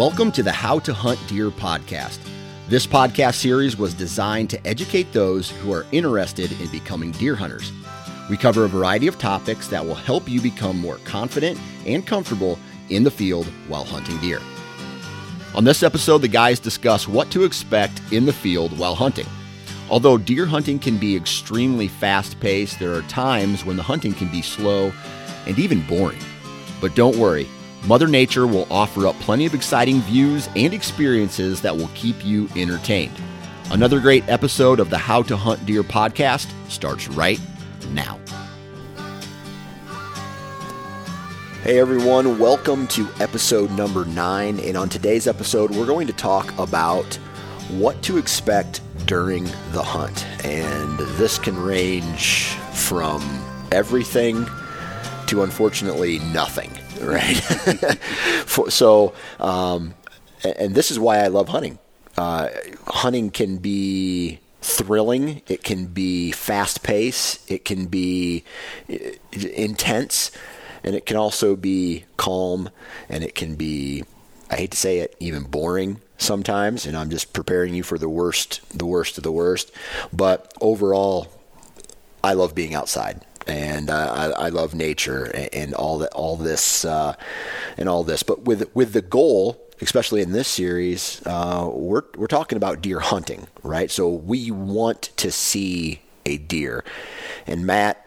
Welcome to the How to Hunt Deer podcast. This podcast series was designed to educate those who are interested in becoming deer hunters. We cover a variety of topics that will help you become more confident and comfortable in the field while hunting deer. On this episode, the guys discuss what to expect in the field while hunting. Although deer hunting can be extremely fast paced, there are times when the hunting can be slow and even boring. But don't worry, Mother Nature will offer up plenty of exciting views and experiences that will keep you entertained. Another great episode of the How to Hunt Deer podcast starts right now. Hey everyone, welcome to episode number nine. And on today's episode, we're going to talk about what to expect during the hunt. And this can range from everything to unfortunately nothing right? so, um, and this is why I love hunting. Uh, hunting can be thrilling. It can be fast paced. It can be uh, intense, and it can also be calm. And it can be, I hate to say it, even boring sometimes. And I'm just preparing you for the worst, the worst of the worst. But overall, I love being outside and I, I, love nature and, and, all that, all this, uh, and all this. But with with the goal, especially in this series, uh, we're we're talking about deer hunting, right? So we want to see a deer, and Matt.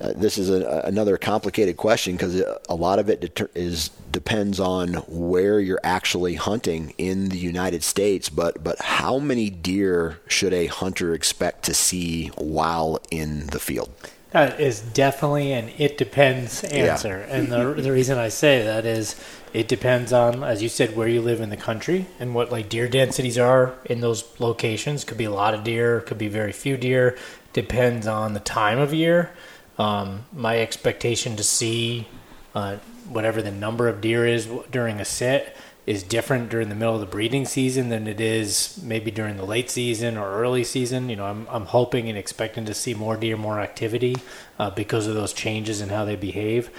Uh, this is a, another complicated question because a lot of it deter- is depends on where you're actually hunting in the United States. But but how many deer should a hunter expect to see while in the field? That is definitely an it depends answer. Yeah. and the, the reason I say that is it depends on, as you said, where you live in the country and what like deer densities are in those locations. Could be a lot of deer, could be very few deer. Depends on the time of year. Um, my expectation to see uh, whatever the number of deer is during a sit is different during the middle of the breeding season than it is maybe during the late season or early season. You know, I'm, I'm hoping and expecting to see more deer, more activity uh, because of those changes in how they behave.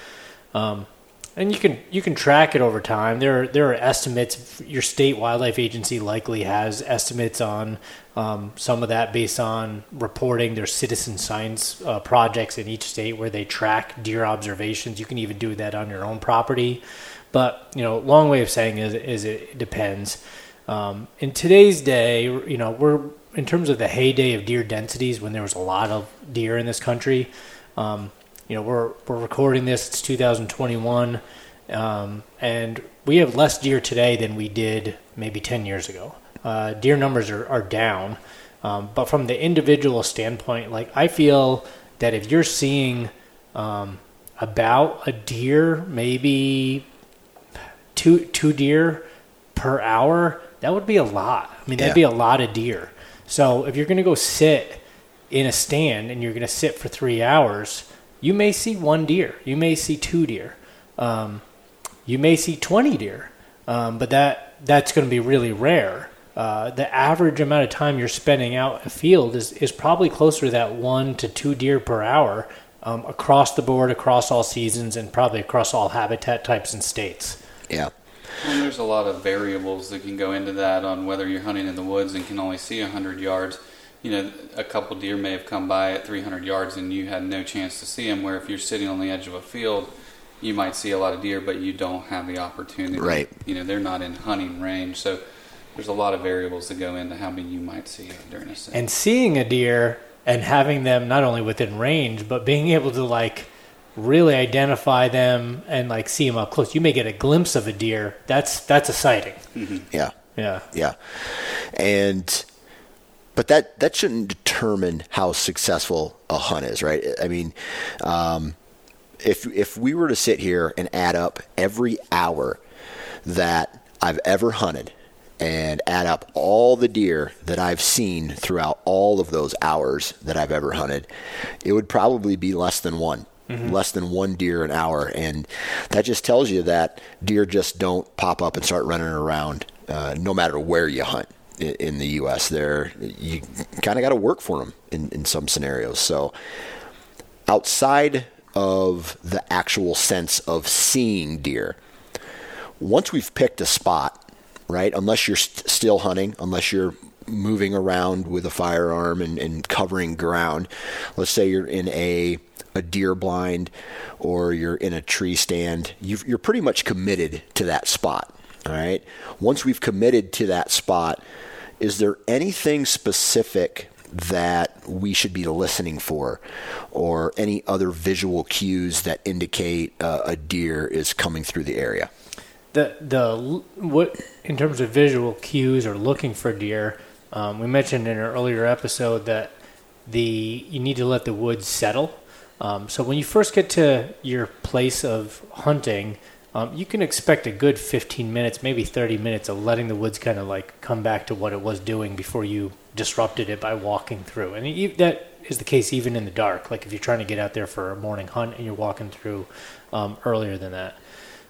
Um, and you can you can track it over time. There there are estimates. Your state wildlife agency likely has estimates on um, some of that based on reporting their citizen science uh, projects in each state where they track deer observations. You can even do that on your own property. But you know, long way of saying is is it depends. Um, in today's day, you know, we're in terms of the heyday of deer densities when there was a lot of deer in this country. Um, you know, we're we're recording this. It's 2021, um, and we have less deer today than we did maybe 10 years ago. Uh, deer numbers are are down, um, but from the individual standpoint, like I feel that if you're seeing um, about a deer, maybe two two deer per hour, that would be a lot. I mean, that'd yeah. be a lot of deer. So if you're going to go sit in a stand and you're going to sit for three hours, you may see one deer. You may see two deer. Um, you may see 20 deer, um, but that that's going to be really rare. Uh, the average amount of time you're spending out a field is, is probably closer to that one to two deer per hour um, across the board, across all seasons, and probably across all habitat types and states. Yeah. And there's a lot of variables that can go into that on whether you're hunting in the woods and can only see 100 yards. You know, a couple deer may have come by at 300 yards and you had no chance to see them. Where if you're sitting on the edge of a field, you might see a lot of deer, but you don't have the opportunity. Right. You know, they're not in hunting range, so there's a lot of variables that go into how many you might see during a sit. And seeing a deer and having them not only within range, but being able to like really identify them and like see them up close. You may get a glimpse of a deer. That's that's a sighting. Mm-hmm. Yeah. Yeah. Yeah. And but that that shouldn't determine how successful a hunt is, right? I mean, um, if if we were to sit here and add up every hour that I've ever hunted and add up all the deer that I've seen throughout all of those hours that I've ever hunted, it would probably be less than one. Mm-hmm. Less than one deer an hour, and that just tells you that deer just don't pop up and start running around, uh, no matter where you hunt in, in the U.S. There, you kind of got to work for them in, in some scenarios. So, outside of the actual sense of seeing deer, once we've picked a spot right? Unless you're st- still hunting, unless you're moving around with a firearm and, and covering ground. Let's say you're in a a deer blind or you're in a tree stand, you are pretty much committed to that spot. All right. Once we've committed to that spot, is there anything specific that we should be listening for, or any other visual cues that indicate uh, a deer is coming through the area? The the what in terms of visual cues or looking for deer, um, we mentioned in an earlier episode that the you need to let the woods settle. Um, so when you first get to your place of hunting, um, you can expect a good 15 minutes, maybe 30 minutes of letting the woods kind of like come back to what it was doing before you disrupted it by walking through. And that is the case even in the dark. Like if you're trying to get out there for a morning hunt and you're walking through um, earlier than that.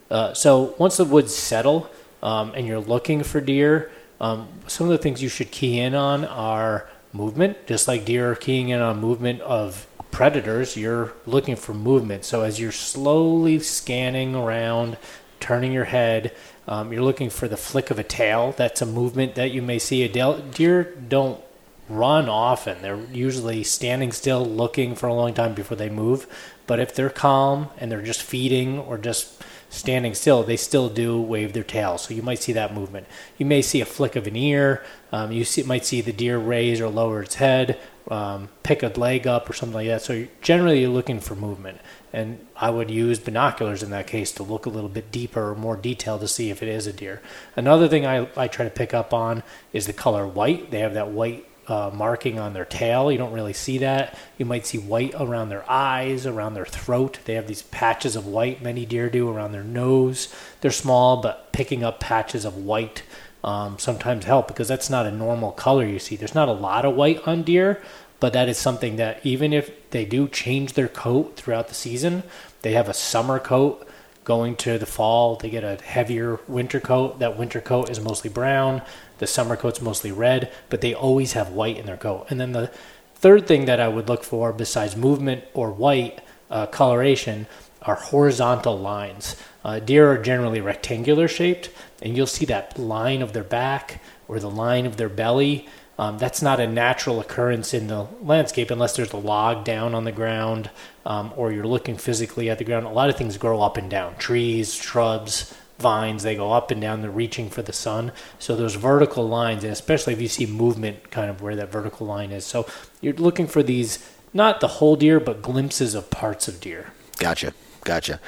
Uh, so once the woods settle um, and you're looking for deer, um, some of the things you should key in on are movement. Just like deer are keying in on movement of predators, you're looking for movement. So as you're slowly scanning around, turning your head, um, you're looking for the flick of a tail. That's a movement that you may see. A deer don't run often. They're usually standing still, looking for a long time before they move. But if they're calm and they're just feeding or just standing still, they still do wave their tail. So you might see that movement. You may see a flick of an ear. Um, you see, might see the deer raise or lower its head, um, pick a leg up or something like that. So you're, generally, you're looking for movement. And I would use binoculars in that case to look a little bit deeper or more detail to see if it is a deer. Another thing I, I try to pick up on is the color white. They have that white uh, marking on their tail. You don't really see that. You might see white around their eyes, around their throat. They have these patches of white, many deer do, around their nose. They're small, but picking up patches of white um, sometimes help because that's not a normal color you see. There's not a lot of white on deer, but that is something that even if they do change their coat throughout the season, they have a summer coat going to the fall, they get a heavier winter coat. That winter coat is mostly brown. The summer coat's mostly red, but they always have white in their coat. And then the third thing that I would look for, besides movement or white uh, coloration, are horizontal lines. Uh, deer are generally rectangular shaped, and you'll see that line of their back or the line of their belly um, that's not a natural occurrence in the landscape unless there's a log down on the ground um, or you're looking physically at the ground. A lot of things grow up and down trees, shrubs, vines, they go up and down, they're reaching for the sun. So those vertical lines, and especially if you see movement kind of where that vertical line is. So you're looking for these, not the whole deer, but glimpses of parts of deer. Gotcha. Gotcha.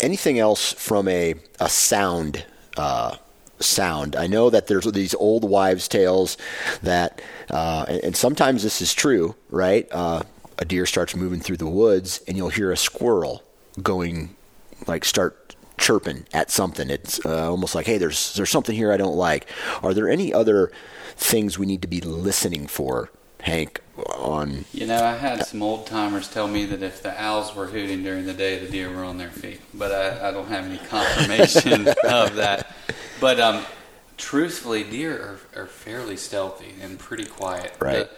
Anything else from a, a sound uh, sound. I know that there's these old wives' tales that, uh, and, sometimes this is true, right? Uh, a deer starts moving through the woods, and you'll hear a squirrel going, like start chirping at something. It's uh, almost like, hey, there's there's something here I don't like. Are there any other things we need to be listening for, Hank? On you know, I had some old timers tell me that if the owls were hooting during the day, the deer were on their feet, but I, I don't have any confirmation of that. But um, truthfully, deer are, are fairly stealthy and pretty quiet. Right.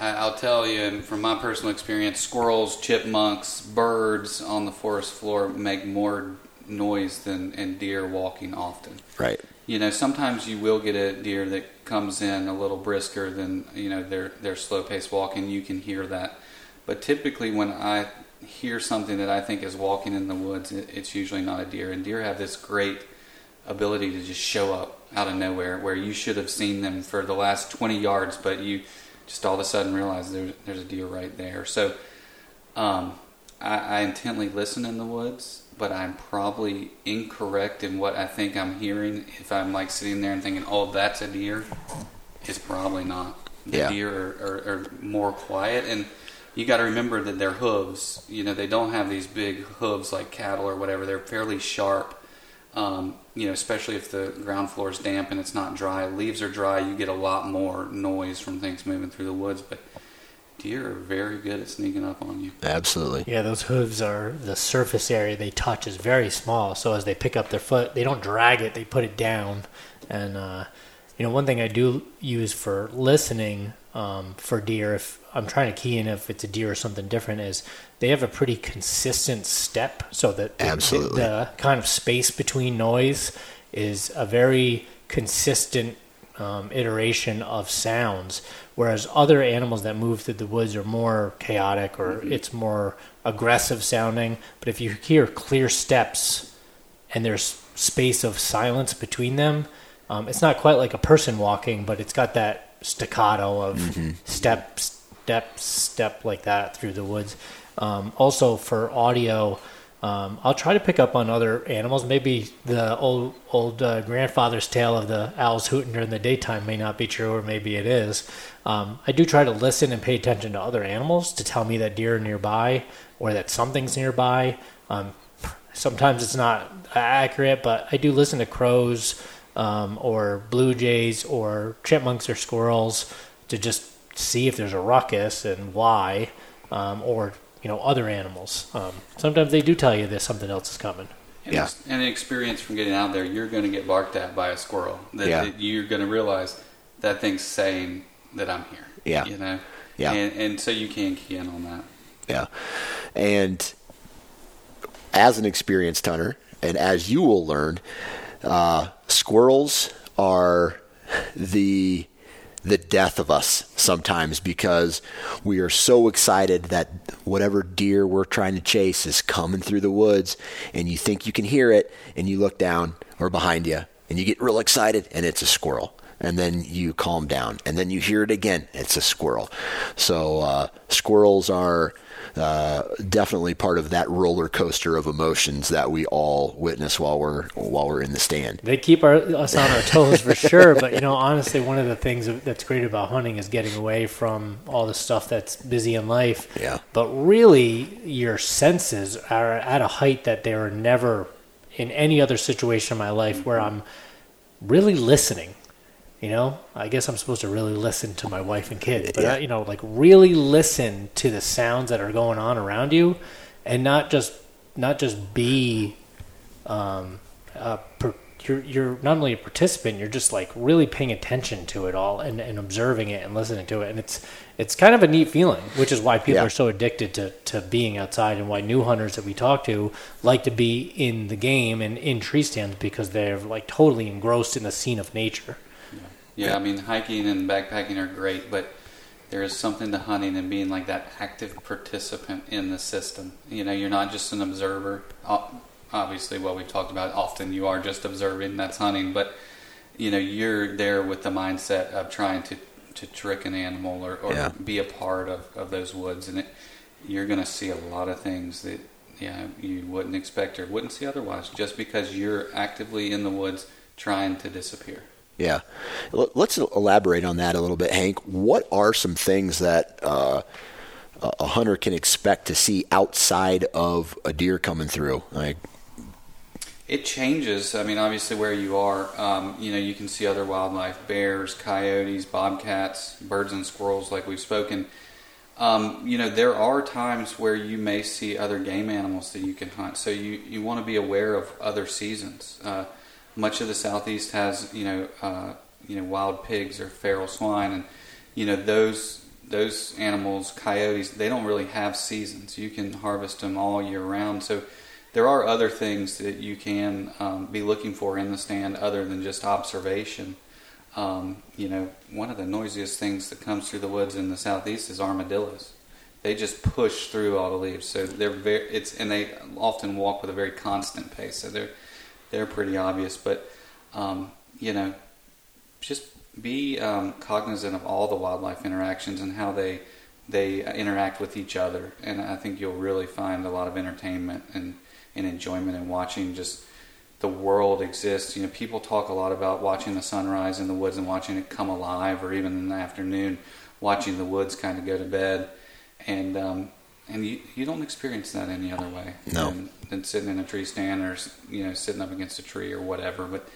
I'll tell you from my personal experience, squirrels, chipmunks, birds on the forest floor make more noise than and deer walking often. Right. You know, sometimes you will get a deer that comes in a little brisker than you know their their slow pace walking. You can hear that, but typically when I hear something that I think is walking in the woods, it's usually not a deer. And deer have this great ability to just show up out of nowhere where you should have seen them for the last 20 yards, but you just all of a sudden realize there's, there's a deer right there. So um, I, I intently listen in the woods, but I'm probably incorrect in what I think I'm hearing. If I'm like sitting there and thinking, oh, that's a deer, it's probably not. The yeah. deer are, are, are more quiet. And you got to remember that their hooves, you know, they don't have these big hooves like cattle or whatever. They're fairly sharp. Um, you know, especially if the ground floor is damp and it's not dry. Leaves are dry, you get a lot more noise from things moving through the woods. But deer are very good at sneaking up on you. Absolutely. Yeah, those hooves are the surface area they touch is very small. So as they pick up their foot, they don't drag it; they put it down. And uh, you know, one thing I do use for listening um, for deer, if I'm trying to key in if it's a deer or something different, is they have a pretty consistent step, so that the, Absolutely. the, the kind of space between noise is a very consistent um, iteration of sounds. Whereas other animals that move through the woods are more chaotic or it's more aggressive sounding. But if you hear clear steps and there's space of silence between them, um, it's not quite like a person walking, but it's got that staccato of step, step, step like that through the woods. Um, also for audio, um, I'll try to pick up on other animals. Maybe the old old uh, grandfather's tale of the owls hooting during the daytime may not be true, or maybe it is. Um, I do try to listen and pay attention to other animals to tell me that deer are nearby or that something's nearby. Um, sometimes it's not accurate, but I do listen to crows um, or blue jays or chipmunks or squirrels to just see if there's a ruckus and why, um, or you know other animals. Um, sometimes they do tell you that something else is coming. And, Yeah. ex- and an experience from getting out there, you're going to get barked at by a squirrel. That, Yeah. that you're going to realize that thing's saying that I'm here. Yeah. You know? Yeah. And, and so you can key in on that. Yeah. And as an experienced hunter, and as you will learn, uh, squirrels are the the death of us sometimes because we are so excited that whatever deer we're trying to chase is coming through the woods and you think you can hear it and you look down or behind you and you get real excited and it's a squirrel. And then you calm down and then you hear it again it's a squirrel. So uh, squirrels are uh, definitely part of that roller coaster of emotions that we all witness while we're while we're in the stand They keep our, us on our toes for sure, but you know, honestly, one of the things that's great about hunting is getting away from all the stuff that's busy in life. Yeah. But really, your senses are at a height that they are never in any other situation in my life where I'm really listening. You know, I guess I'm supposed to really listen to my wife and kids, but Yeah. uh, you know, like really listen to the sounds that are going on around you, and not just not just be um, uh, per, you're you're not only a participant, you're just like really paying attention to it all and, and observing it and listening to it, and it's it's kind of a neat feeling, which is why people Yeah. are so addicted to, to being outside, and why new hunters that we talk to like to be in the game and in tree stands because they're like totally engrossed in the scene of nature. Yeah, I mean, hiking and backpacking are great, but there is something to hunting and being like that active participant in the system. You know, you're not just an observer. Obviously, what we've talked about, often you are just observing, that's hunting, but, you know, you're there with the mindset of trying to, to trick an animal or, or Yeah. be a part of, of those woods. And it, you're going to see a lot of things that, yeah, you wouldn't expect or wouldn't see otherwise just because you're actively in the woods trying to disappear. Yeah. Let's elaborate on that a little bit, Hank. What are some things that uh, a hunter can expect to see outside of a deer coming through? Like, It changes. I mean, obviously, where you are, um, you know, you can see other wildlife: bears, coyotes, bobcats, birds, and squirrels, like we've spoken. Um, you know, there are times where you may see other game animals that you can hunt. So you, you want to be aware of other seasons. Uh, much of the southeast has, you know, uh, you know, wild pigs or feral swine, and you know those those animals, coyotes, they don't really have seasons. You can harvest them all year round. So there are other things that you can um, be looking for in the stand other than just observation. Um, you know, one of the noisiest things that comes through the woods in the southeast is armadillos. They just push through all the leaves, so they're very. It's and they often walk with a very constant pace, so they're they're pretty obvious. But um, you know, just be um, cognizant of all the wildlife interactions and how they they interact with each other. And I think you'll really find a lot of entertainment and, and enjoyment in watching just the world exist. You know, people talk a lot about watching the sunrise in the woods and watching it come alive, or even in the afternoon, watching the woods kind of go to bed. and um, and you, you don't experience that any other way no. than, than sitting in a tree stand or you know sitting up against a tree or whatever. But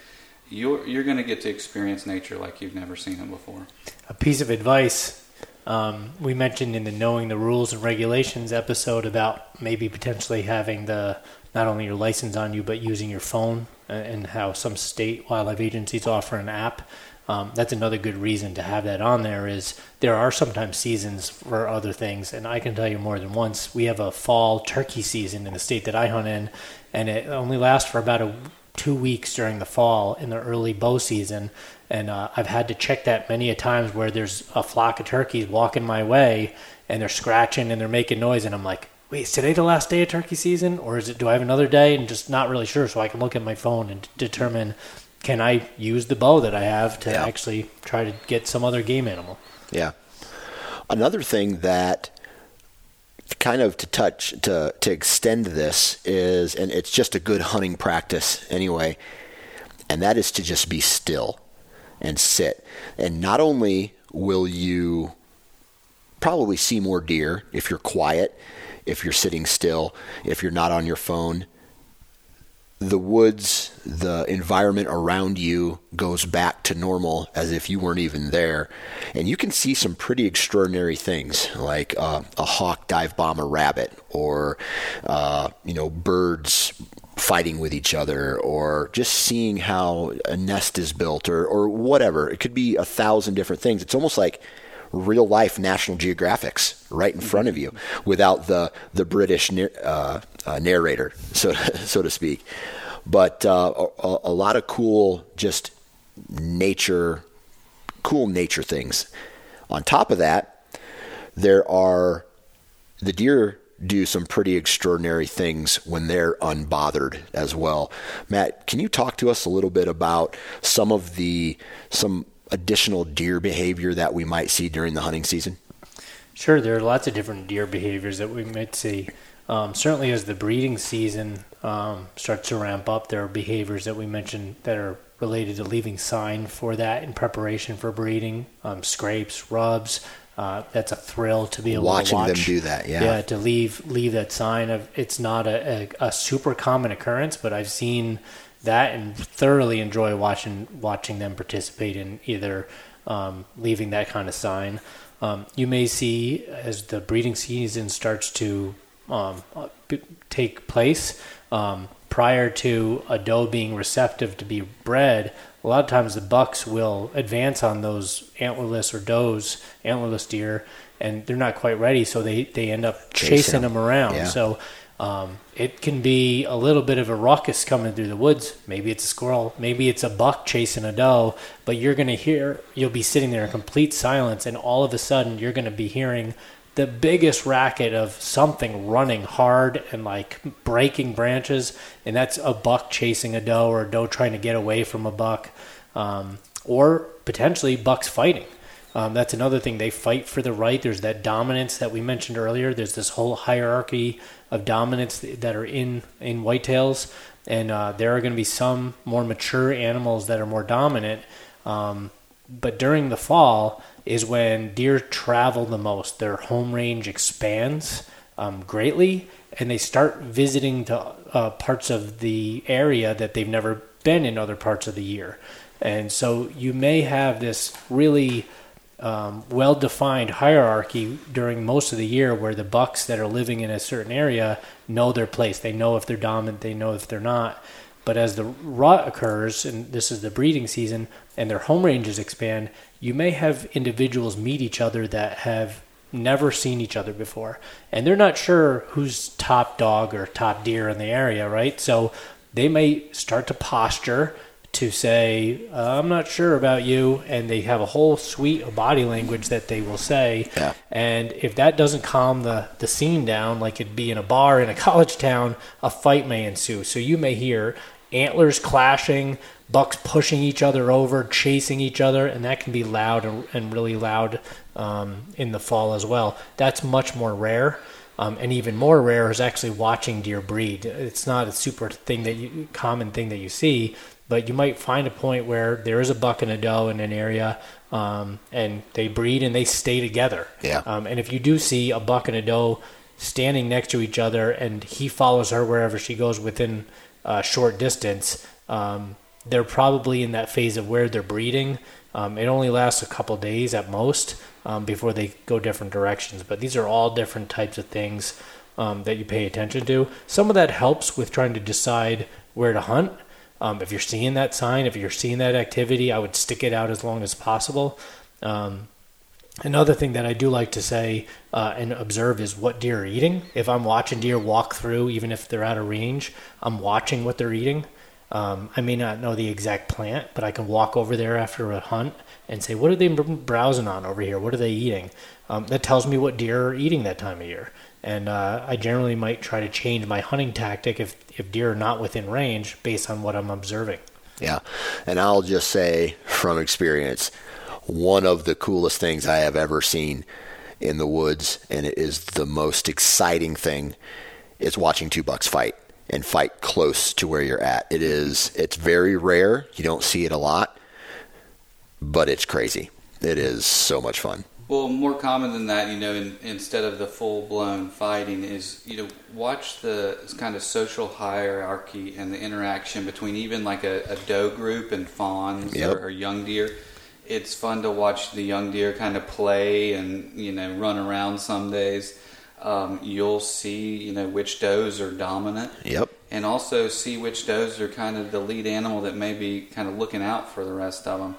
you're you're going to get to experience nature like you've never seen it before. A piece of advice um, we mentioned in the knowing the rules and regulations episode about maybe potentially having the not only your license on you but using your phone and how some state wildlife agencies offer an app. Um, that's another good reason to have that on there. Is there are sometimes seasons for other things, and I can tell you more than once. We have a fall turkey season in the state that I hunt in, and it only lasts for about a two weeks during the fall in the early bow season. And uh, I've had to check that many a times where there's a flock of turkeys walking my way and they're scratching and they're making noise. And I'm like, wait, is today the last day of turkey season? Or is it, do I have another day? And just not really sure. So I can look at my phone and determine can I use the bow that I have to yeah. actually try to get some other game animal. Yeah. Another thing that kind of to touch to to extend this is and it's just a good hunting practice anyway and that is to just be still and sit and not only will you probably see more deer if you're quiet if you're sitting still if you're not on your phone the woods, the environment around you goes back to normal as if you weren't even there. And you can see some pretty extraordinary things like uh, a hawk dive bomb a rabbit or, uh, you know, birds fighting with each other or just seeing how a nest is built or, or whatever. It could be a thousand different things. It's almost like real life National Geographics right in front of you without the the British uh, uh, narrator, so so to speak. But uh, a, a, lot of cool, just nature, cool nature things. On top of that, there are the deer do some pretty extraordinary things when they're unbothered as well. Matt, can you talk to us a little bit about some of the some additional deer behavior that we might see during the hunting season? Sure, there are lots of different deer behaviors that we might see. Um, certainly, as the breeding season um, starts to ramp up, there are behaviors that we mentioned that are related to leaving sign for that in preparation for breeding. Um, scrapes, rubs. Uh, that's a thrill to be able watching to watch. them do that. Yeah, yeah, to leave leave that sign of it's not a, a, a super common occurrence, but I've seen that and thoroughly enjoy watching watching them participate in either um, leaving that kind of sign. Um, you may see as the breeding season starts to um, take place um, prior to a doe being receptive to be bred. A lot of times the bucks will advance on those antlerless or does, antlerless deer, and they're not quite ready, so they, they end up chasing, chasing them around. Yeah. So um, it can be a little bit of a ruckus coming through the woods. Maybe it's a squirrel, maybe it's a buck chasing a doe, but you're going to hear, you'll be sitting there in complete silence, and all of a sudden you're going to be hearing the biggest racket of something running hard and like breaking branches, and that's a buck chasing a doe or a doe trying to get away from a buck, um, or potentially bucks fighting. Um, that's another thing. They fight for the right. There's that dominance that we mentioned earlier. There's this whole hierarchy of dominance that are in in whitetails, and uh, there are going to be some more mature animals that are more dominant. Um, but during the fall is when deer travel the most. Their home range expands um, greatly, and they start visiting to uh, parts of the area that they've never been in other parts of the year. And so you may have this really um, well defined hierarchy during most of the year where the bucks that are living in a certain area know their place. They know if they're dominant, they know if they're not. But as the rut occurs, and this is the breeding season, and their home ranges expand, you may have individuals meet each other that have never seen each other before. And they're not sure who's top dog or top deer in the area, right? So they may start to posture to say, uh, I'm not sure about you, and they have a whole suite of body language that they will say. Yeah. And if that doesn't calm the, the scene down, like it'd be in a bar in a college town, a fight may ensue. So you may hear antlers clashing, bucks pushing each other over, chasing each other, and that can be loud and, and really loud um, in the fall as well. That's much more rare. Um, and even more rare is actually watching deer breed. It's not a super thing that you, common thing that you see, but you might find a point where there is a buck and a doe in an area, um, and they breed and they stay together. Yeah. Um, and if you do see a buck and a doe standing next to each other, and he follows her wherever she goes within a short distance, um, they're probably in that phase of where they're breeding. Um, it only lasts a couple days at most um, before they go different directions. But these are all different types of things um, that you pay attention to. Some of that helps with trying to decide where to hunt. Um, if you're seeing that sign, if you're seeing that activity, I would stick it out as long as possible. Um, another thing that I do like to say uh, and observe is what deer are eating. If I'm watching deer walk through, even if they're out of range, I'm watching what they're eating. Um, I may not know the exact plant, but I can walk over there after a hunt and say, "What are they browsing on over here? What are they eating?" Um, that tells me what deer are eating that time of year. And uh, I generally might try to change my hunting tactic if if deer are not within range based on what I'm observing. Yeah, and I'll just say from experience, one of the coolest things I have ever seen in the woods, and it is the most exciting thing, is watching two bucks fight and fight close to where you're at. It is it's very rare. You don't see it a lot, but it's crazy. It is so much fun. Well, more common than that, you know, in, instead of the full blown fighting, is you know watch the kind of social hierarchy and the interaction between even like a, a doe group and fawns yep. or, or young deer. It's fun to watch the young deer kind of play and you know run around some days um, you'll see you know which does are dominant. Yep. And also see which does are kind of the lead animal that may be kind of looking out for the rest of them.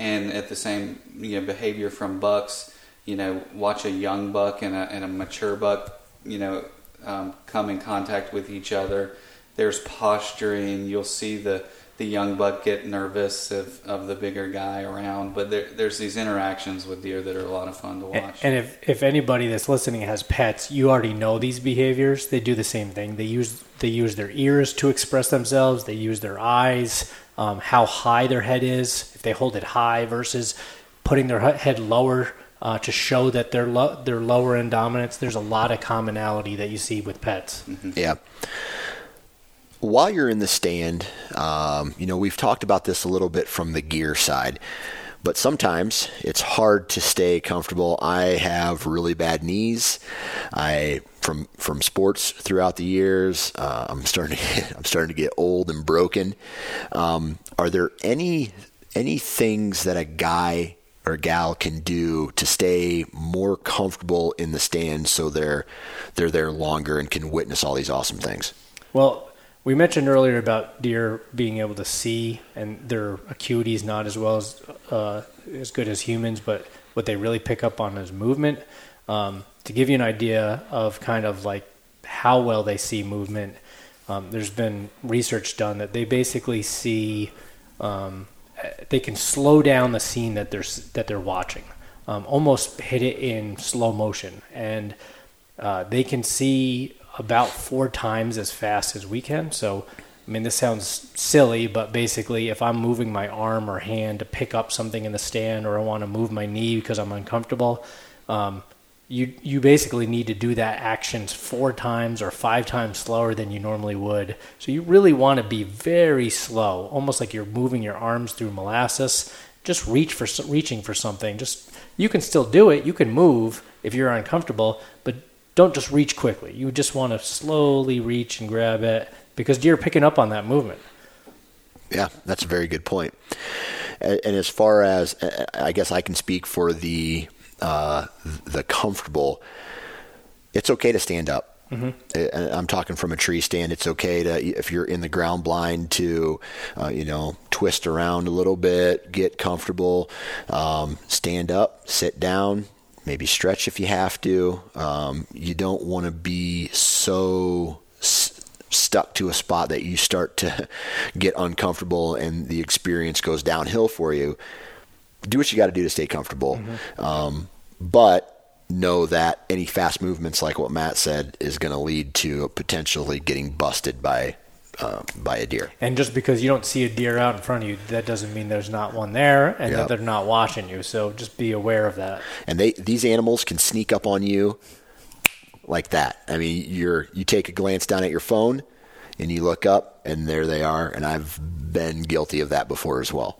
And at the same you know behavior from bucks, you know watch a young buck and a, and a mature buck, you know um, come in contact with each other. There's posturing. You'll see the the young buck get nervous of, of the bigger guy around. But there, there's these interactions with deer that are a lot of fun to watch. And if, if anybody that's listening has pets, you already know these behaviors. They do the same thing. They use they use their ears to express themselves. They use their eyes, um, how high their head is, if they hold it high versus putting their head lower uh, to show that they're lo- they're lower in dominance. There's a lot of commonality that you see with pets. Mm-hmm. Yeah while you're in the stand, um, you know, we've talked about this a little bit from the gear side, but sometimes it's hard to stay comfortable. I have really bad knees. I from from sports throughout the years. Uh, I'm starting to get, I'm starting to get old and broken. Um, are there any any things that a guy or gal can do to stay more comfortable in the stand so they're they're there longer and can witness all these awesome things? Well, we mentioned earlier about deer being able to see, and their acuity is not as well as uh, as good as humans, but what they really pick up on is movement. Um, to give you an idea of kind of like how well they see movement, um, there's been research done that they basically see um, they can slow down the scene that they're that they're watching, um, almost hit it in slow motion, and uh, they can see about four times as fast as we can. So, I mean, this sounds silly, but basically, if I'm moving my arm or hand to pick up something in the stand, or I want to move my knee because I'm uncomfortable, um, you you basically need to do that actions four times or five times slower than you normally would. So you really want to be very slow, almost like you're moving your arms through molasses. Just reach for reaching for something. Just you can still do it. You can move if you're uncomfortable, but don't just reach quickly. You just want to slowly reach and grab it because deer are picking up on that movement. Yeah, that's a very good point. And, as far as I guess I can speak for the uh, the comfortable, it's okay to stand up. Mm-hmm. I'm talking from a tree stand. It's okay to, if you're in the ground blind, to, uh, you know, twist around a little bit, get comfortable, um, stand up, sit down, maybe stretch if you have to. Um, you don't want to be so s- stuck to a spot that you start to get uncomfortable and the experience goes downhill for you. Do what you got to do to stay comfortable. Mm-hmm. Um, but know that any fast movements, like what Matt said, is going to lead to potentially getting busted by uh, by a deer. And just because you don't see a deer out in front of you, that doesn't mean there's not one there and yep. that they're not watching you. So just be aware of that. And they these animals can sneak up on you like that. I mean, you're you take a glance down at your phone, and you look up and there they are. And I've been guilty of that before as well.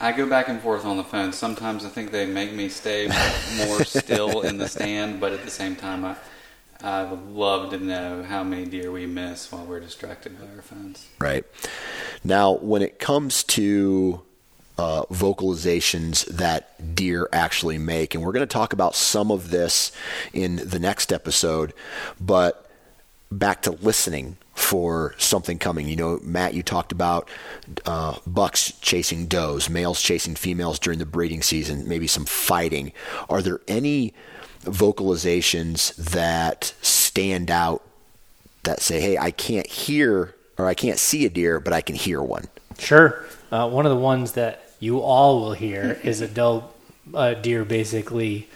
I go back and forth on the phone. Sometimes I think they make me stay more still in the stand, but at the same time, I, I would love to know how many deer we miss while we're distracted by our phones. Right. Now, when it comes to uh, vocalizations that deer actually make, and we're going to talk about some of this in the next episode, but back to listening for something coming. You know, Matt, you talked about uh, bucks chasing does, males chasing females during the breeding season, maybe some fighting. Are there any vocalizations that stand out that say, hey, I can't hear or I can't see a deer, but I can hear one? Sure. Uh, one of the ones that you all will hear is a doe deer basically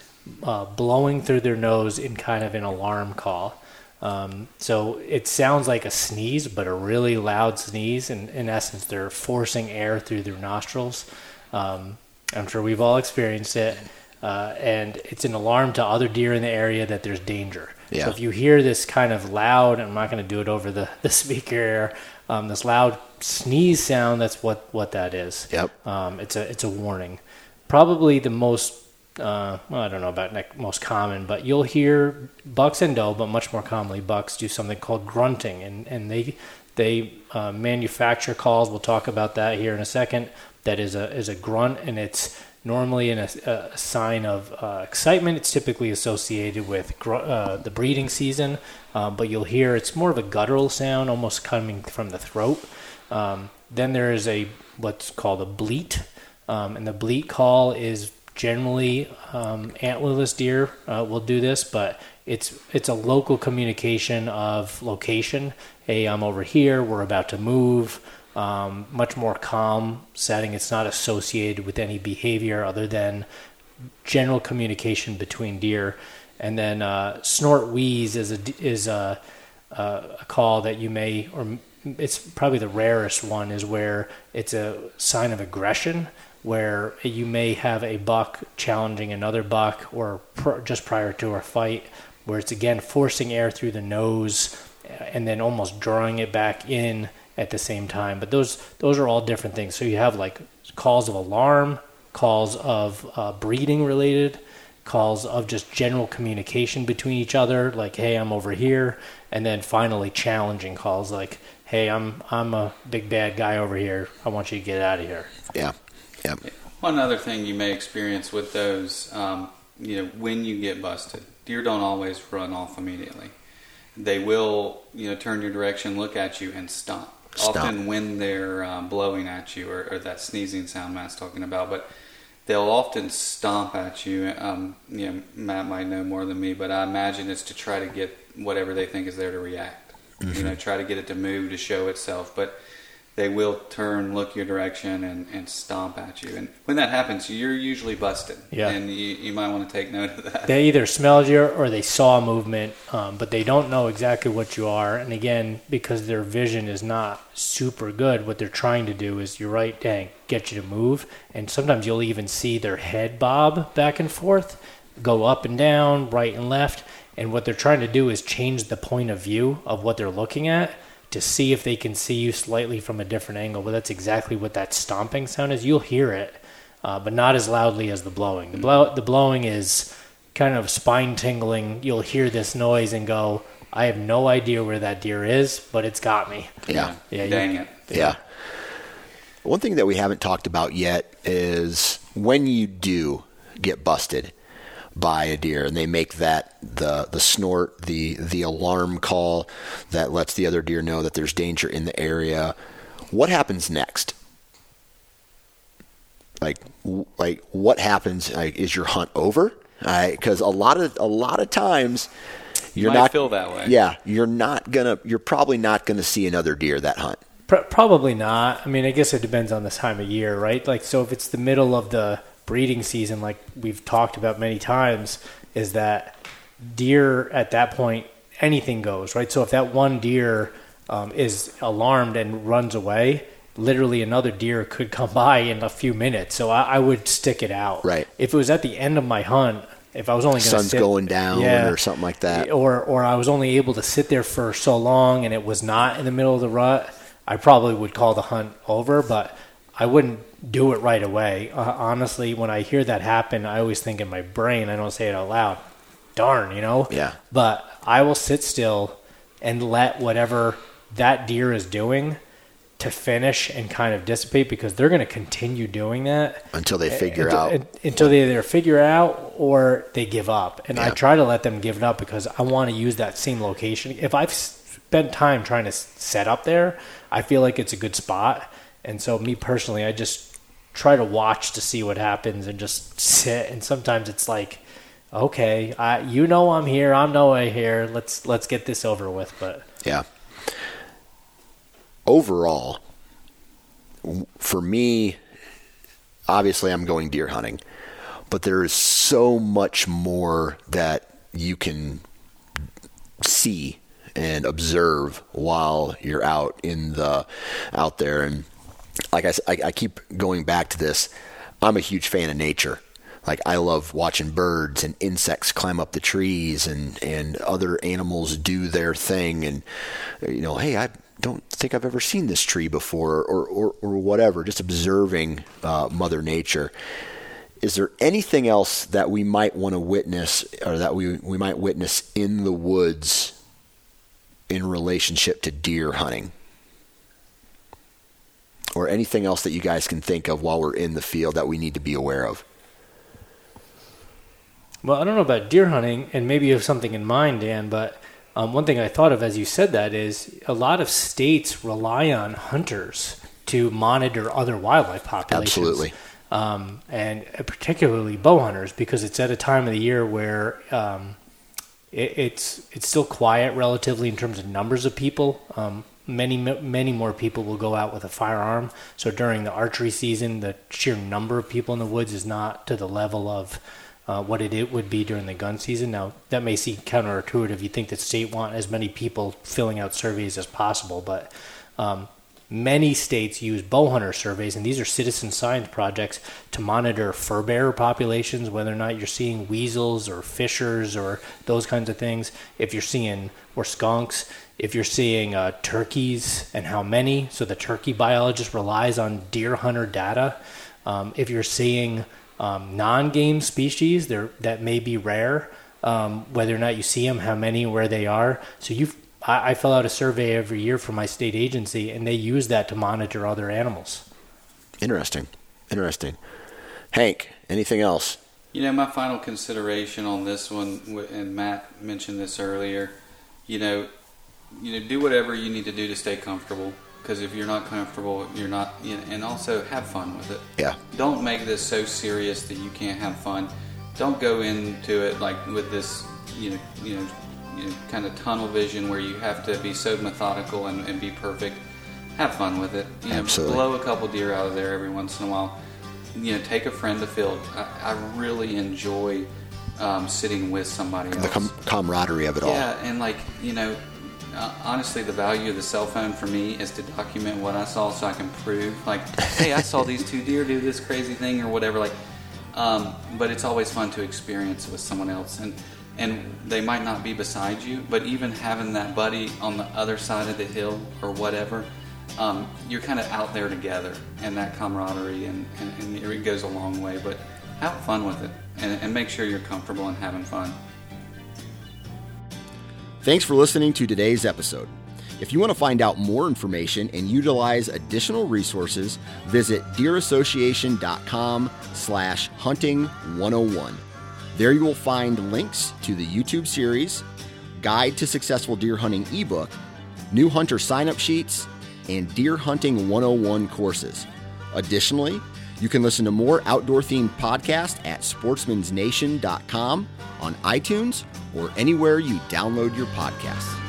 uh, blowing through their nose in kind of an alarm call. Um, so it sounds like a sneeze, but a really loud sneeze. And in essence, they're forcing air through their nostrils. Um, I'm sure we've all experienced it. Uh, and it's an alarm to other deer in the area that there's danger. Yeah. So if you hear this kind of loud, I'm not going to do it over the, the speaker, um, this loud sneeze sound, that's what, what that is. Yep. Um, it's a it's a warning. Probably the most uh, well, I don't know about most common, but you'll hear bucks and doe, but much more commonly bucks do something called grunting, and and they they uh, manufacture calls. We'll talk about that here in a second. That is a is a grunt, and it's normally in a, a sign of uh, excitement. It's typically associated with gr- uh, the breeding season, um, but you'll hear it's more of a guttural sound, almost coming from the throat. Um, then there is a what's called a bleat, um, and the bleat call is generally um, antlerless deer uh, will do this, but it's it's a local communication of location. Hey, I'm over here. We're about to move. Um, much more calm setting. It's not associated with any behavior other than general communication between deer. And then uh, snort wheeze is a is a, a call that you may or it's probably the rarest one is where it's a sign of aggression where you may have a buck challenging another buck or pr- just prior to a fight where it's again forcing air through the nose and then almost drawing it back in at the same time but those those are all different things so you have like calls of alarm calls of uh, breeding related calls of just general communication between each other like hey i'm over here and then finally challenging calls like hey i'm i'm a big bad guy over here i want you to get out of here Yeah. Yeah. One other thing you may experience with those, um, you know, when you get busted, deer don't always run off immediately. They will, you know, turn your direction, look at you, and stomp. Stomp. Often when they're um, blowing at you, or, or that sneezing sound Matt's talking about, but they'll often stomp at you. Um, you know, Matt might know more than me, but I imagine it's to try to get whatever they think is there to react. You know, try to get it to move to show itself, but they will turn, look your direction, and, and stomp at you. And when that happens, you're usually busted. Yeah. And you, you might want to take note of that. they either smelled you or they saw movement, um, but they don't know exactly what you are. And again, because their vision is not super good, what they're trying to do is, you're right, dang, get you to move. And sometimes you'll even see their head bob back and forth, go up and down, right and left. And what they're trying to do is change the point of view of what they're looking at to see if they can see you slightly from a different angle. But that's exactly what that stomping sound is. You'll hear it, uh, but not as loudly as the blowing. The blow, the blowing is kind of spine tingling. You'll hear this noise and go, "I have no idea where that deer is, but it's got me." Yeah. Yeah, you- Dang it. Yeah. One thing that we haven't talked about yet is when you do get busted by a deer and they make that the the snort, the the alarm call that lets the other deer know that there's danger in the area. What happens next? Like like what happens? Like, is your hunt over? Because a lot of a lot of times you're Might not feel that way. Yeah, you're not gonna. You're probably not gonna see another deer that hunt. Probably not. I mean, I guess it depends on the time of year, right? Like, so if it's the middle of the breeding season, like we've talked about many times, is that deer at that point anything goes, right? So if that one deer um, is alarmed and runs away, literally another deer could come by in a few minutes. So I, I would stick it out. Right. If it was at the end of my hunt if I was only going to sun's sit, going down yeah, or something like that. or or I was only able to sit there for so long and it was not in the middle of the rut, I probably would call the hunt over, but I wouldn't do it right away. Uh, honestly, when I hear that happen, I always think in my brain, I don't say it out loud. Darn, you know? Yeah. But I will sit still and let whatever that deer is doing to finish and kind of dissipate because they're going to continue doing that until they figure until, out until they either figure out or they give up. And I try to let them give it up because I want to use that same location. If I've spent time trying to set up there, I feel like it's a good spot. And so, me personally, I just try to watch to see what happens and just sit. And sometimes it's like, okay, I, you know I'm here, I'm no way here. Let's let's get this over with. But Yeah. Overall, for me, obviously I'm going deer hunting, but there is so much more that you can see and observe while you're out in the out there and like I, I keep going back to this i'm a huge fan of nature like i love watching birds and insects climb up the trees and and other animals do their thing and you know hey i don't think i've ever seen this tree before or or, or whatever just observing uh, mother nature is there anything else that we might want to witness or that we, we might witness in the woods in relationship to deer hunting? Or anything else that you guys can think of while we're in the field that we need to be aware of? Well, I don't know about deer hunting, and maybe you have something in mind, Dan, but um, one thing I thought of as you said that is a lot of states rely on hunters to monitor other wildlife populations. Absolutely. Um, and particularly bow hunters, because it's at a time of the year where um, it, it's it's still quiet relatively in terms of numbers of people. Many many more people will go out with a firearm. So during the archery season, the sheer number of people in the woods is not to the level of uh, what it, it would be during the gun season. Now that may seem counterintuitive. You think that state want as many people filling out surveys as possible, but um, many states use bow hunter surveys, and these are citizen science projects to monitor fur bearer populations, whether or not you're seeing weasels or fishers or those kinds of things. If you're seeing or skunks, if you're seeing uh, turkeys and how many. So the turkey biologist relies on deer hunter data. Um, if you're seeing um, non-game species, they're, that may be rare. Um, whether or not you see them, how many, where they are. So you, I, I fill out a survey every year for my state agency, and they use that to monitor other animals. Interesting. Interesting. Hank, anything else? You know, my final consideration on this one, and Matt mentioned this earlier. You know, you know, do whatever you need to do to stay comfortable. Because if you're not comfortable, you're not. You know, and also have fun with it. Yeah. Don't make this so serious that you can't have fun. Don't go into it like with this, you know, you know, you know kind of tunnel vision where you have to be so methodical and, and be perfect. Have fun with it. You know, Absolutely. blow a couple deer out of there every once in a while you know, take a friend to field. I, I really enjoy um, sitting with somebody else. The com- camaraderie of it all. yeah, and like you know, honestly, the value of the cell phone for me is to document what I saw, so I can prove, like, hey, I saw these two deer do this crazy thing or whatever. Like, um, but it's always fun to experience with someone else, and and they might not be beside you, but even having that buddy on the other side of the hill or whatever um, you're kind of out there together and that camaraderie and, and, and it goes a long way but have fun with it and, and make sure you're comfortable and having fun Thanks for listening to today's episode. If you want to find out more information and utilize additional resources, visit deerassociation.com slash hunting 101. There you will find links to the YouTube series, Guide to Successful Deer Hunting ebook, new hunter sign-up sheets, and Deer Hunting 101 courses. Additionally, you can listen to more outdoor themed podcasts at sportsmansnation.com on iTunes or anywhere you download your podcasts.